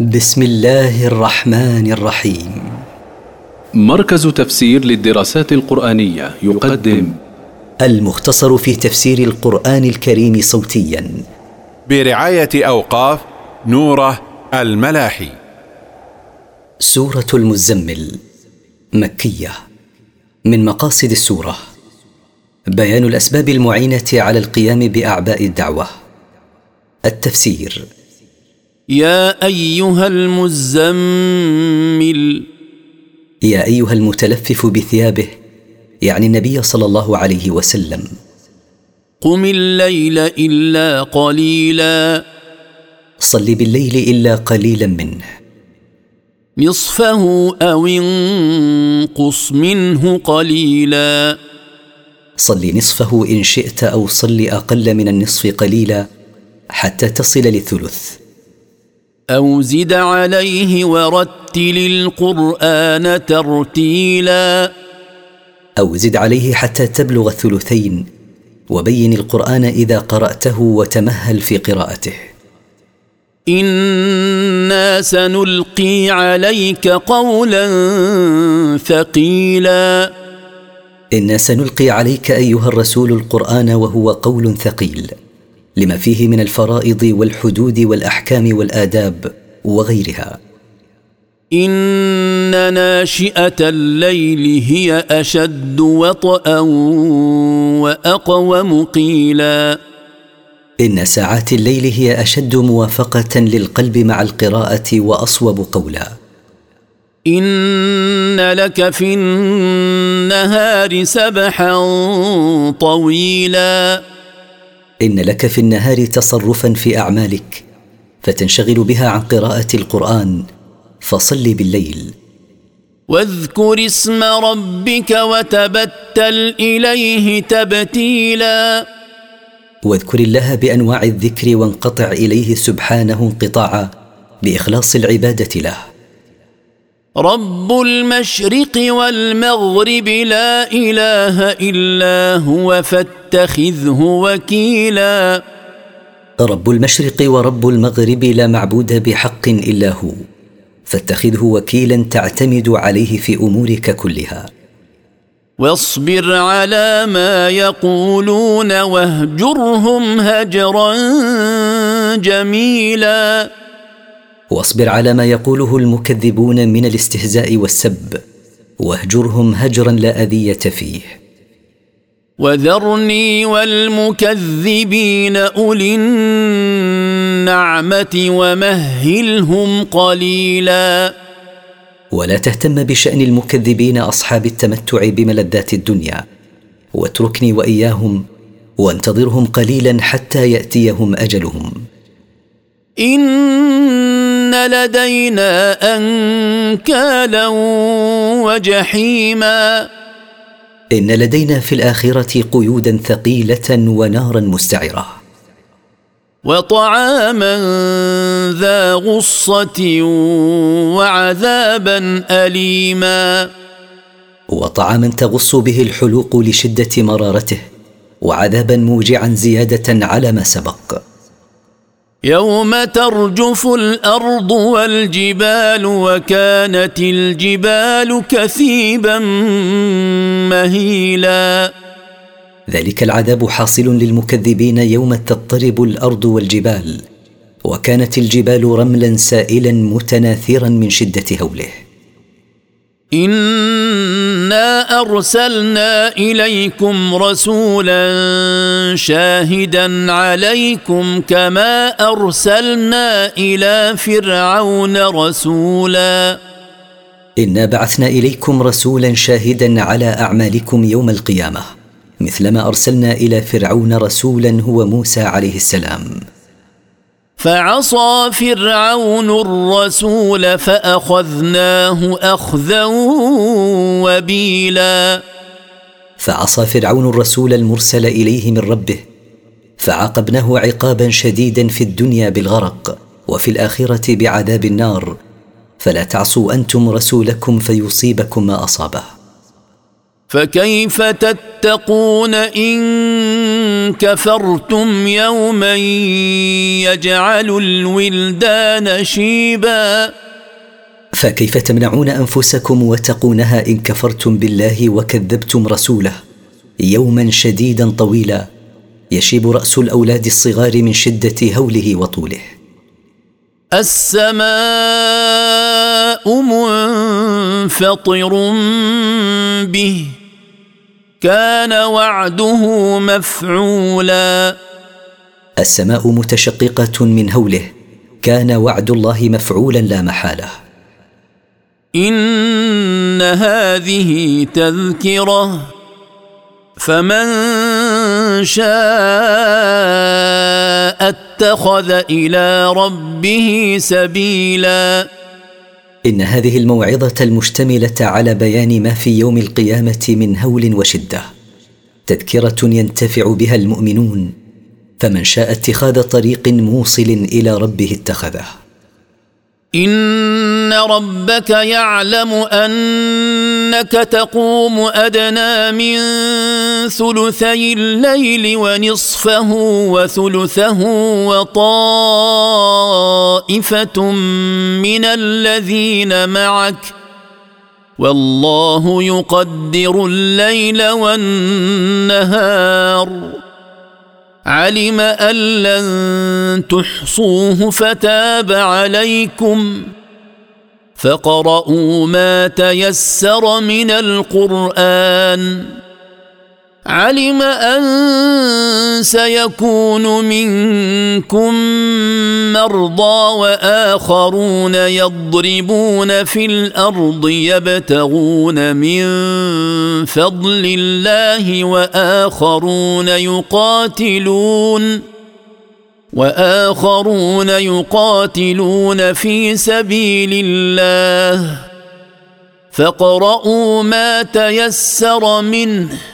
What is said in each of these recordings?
بسم الله الرحمن الرحيم. مركز تفسير للدراسات القرآنية يقدم. المختصر في تفسير القرآن الكريم صوتيا. برعاية أوقاف نوره الملاحي. سورة المزمل مكية. من مقاصد السورة بيان الأسباب المعينة على القيام بأعباء الدعوة. التفسير يا أيها المزمل. يا أيها المتلفف بثيابه يعني النبي صلى الله عليه وسلم. قم الليل إلا قليلا. صل بالليل إلا قليلا منه. نصفه أو انقص منه قليلا. صل نصفه إن شئت أو صل أقل من النصف قليلا حتى تصل للثلث أو زد عليه ورتل القرآن ترتيلا. أو زد عليه حتى تبلغ الثلثين وبين القرآن إذا قرأته وتمهل في قراءته. إنا سنلقي عليك قولا ثقيلا. إنا سنلقي عليك أيها الرسول القرآن وهو قول ثقيل. لما فيه من الفرائض والحدود والأحكام والآداب وغيرها. إن ناشئة الليل هي أشد وطئا وأقوم قيلا. إن ساعات الليل هي أشد موافقة للقلب مع القراءة وأصوب قولا. إن لك في النهار سبحا طويلا. إن لك في النهار تصرفا في أعمالك فتنشغل بها عن قراءة القرآن فصل بالليل. واذكر اسم ربك وتبتل إليه تبتيلا. واذكر الله بأنواع الذكر وانقطع إليه سبحانه انقطاعا بإخلاص العبادة له. رب المشرق والمغرب لا اله الا هو فاتخذه وكيلا. رب المشرق ورب المغرب لا معبود بحق الا هو. فاتخذه وكيلا تعتمد عليه في امورك كلها. واصبر على ما يقولون واهجرهم هجرا جميلا. واصبر على ما يقوله المكذبون من الاستهزاء والسب واهجرهم هجرا لا أذية فيه. وذرني والمكذبين أولي النعمة ومهلهم قليلا. ولا تهتم بشأن المكذبين أصحاب التمتع بملذات الدنيا واتركني وإياهم وانتظرهم قليلا حتى يأتيهم أجلهم. لدينا أنكالا وجحيما. إن لدينا في الآخرة قيودا ثقيلة ونارا مستعرة. وطعاما ذا غصة وعذابا أليما. وطعاما تغص به الحلوق لشدة مرارته وعذابا موجعا زيادة على ما سبق. يوم ترجف الأرض والجبال وكانت الجبال كثيبا مهيلا. ذلك العذاب حاصل للمكذبين يوم تضطرب الأرض والجبال وكانت الجبال رملا سائلا متناثرا من شدة هوله. أنا أرسلنا إليكم رسولا شاهدا عليكم كما أرسلنا إلى فرعون رسولا. إنا بعثنا إليكم رسولا شاهدا على أعمالكم يوم القيامة مثلما أرسلنا إلى فرعون رسولا هو موسى عليه السلام. فعصى فرعون الرسول فأخذناه أخذا وبيلا. فعصى فرعون الرسول المرسل إليه من ربه فعاقبناه عقابا شديدا في الدنيا بالغرق وفي الآخرة بعذاب النار. فلا تعصوا أنتم رسولكم فيصيبكم ما أصابه. فكيف تتقون إن كفرتم يوما يجعل الولدان شيبا. فكيف تمنعون أنفسكم وتقونها إن كفرتم بالله وكذبتم رسوله؟ يوما شديدا طويلا يشيب رأس الأولاد الصغار من شدة هوله وطوله. السماء منفطر به. كان وعده مفعولا. السماء متشققة من هوله كان وعد الله مفعولا لا محالة. إن هذه تذكرة فمن شاء اتخذ إلى ربه سبيلا. إن هذه الموعظة المشتملة على بيان ما في يوم القيامة من هول وشدة. تذكرة ينتفع بها المؤمنون فمن شاء اتخاذ طريق موصل إلى ربه اتخذه. إن ربك يعلم أنك تقوم أدنى من ثلثي الليل ونصفه وثلثه وطائفة من الذين معك والله يقدر الليل والنهار علم أن لن تحصوه فتاب عليكم. فقرؤوا ما تيسر من القرآن. علم أن سيكون منكم مرضى وآخرون يضربون في الأرض يبتغون من فضل الله وآخرون يقاتلون وآخرون يقاتلون في سبيل الله فاقرؤوا ما تيسر منه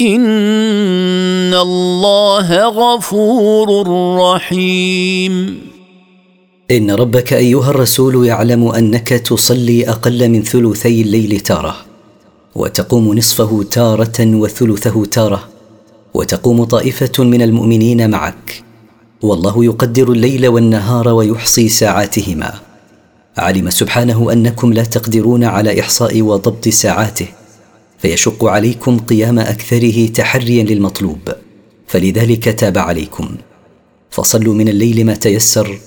ان الله غفور رحيم. ان ربك ايها الرسول يعلم انك تصلي أقل من ثلثي الليل تاره وتقوم نصفه تاره وثلثه تاره وتقوم طائفه من المؤمنين معك. والله يقدر الليل والنهار ويحصي ساعاتهما. علم سبحانه انكم لا تقدرون على احصاء وضبط ساعاته. فيشق عليكم قيام أكثره تحريا للمطلوب. فلذلك تاب عليكم. فصلوا من الليل ما تيسر.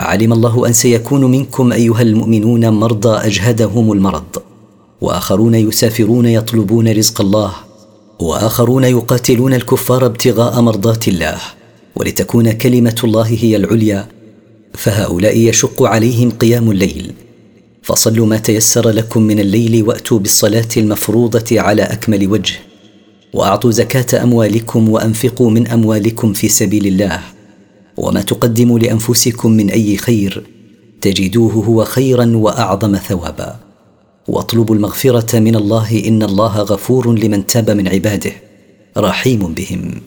علم الله أن سيكون منكم أيها المؤمنون مرضى أجهدهم المرض. وآخرون يسافرون يطلبون رزق الله. وآخرون يقاتلون الكفار ابتغاء مرضات الله. ولتكون كلمة الله هي العليا. فهؤلاء يشق عليهم قيام الليل. فصلوا ما تيسر لكم من الليل وأتوا بالصلاة المفروضة على أكمل وجه. وأعطوا زكاة أموالكم وأنفقوا من أموالكم في سبيل الله. وما تقدموا لأنفسكم من أي خير تجدوه هو خيرا وأعظم ثوابا. واطلبوا المغفرة من الله إن الله غفور لمن تاب من عباده. رحيم بهم.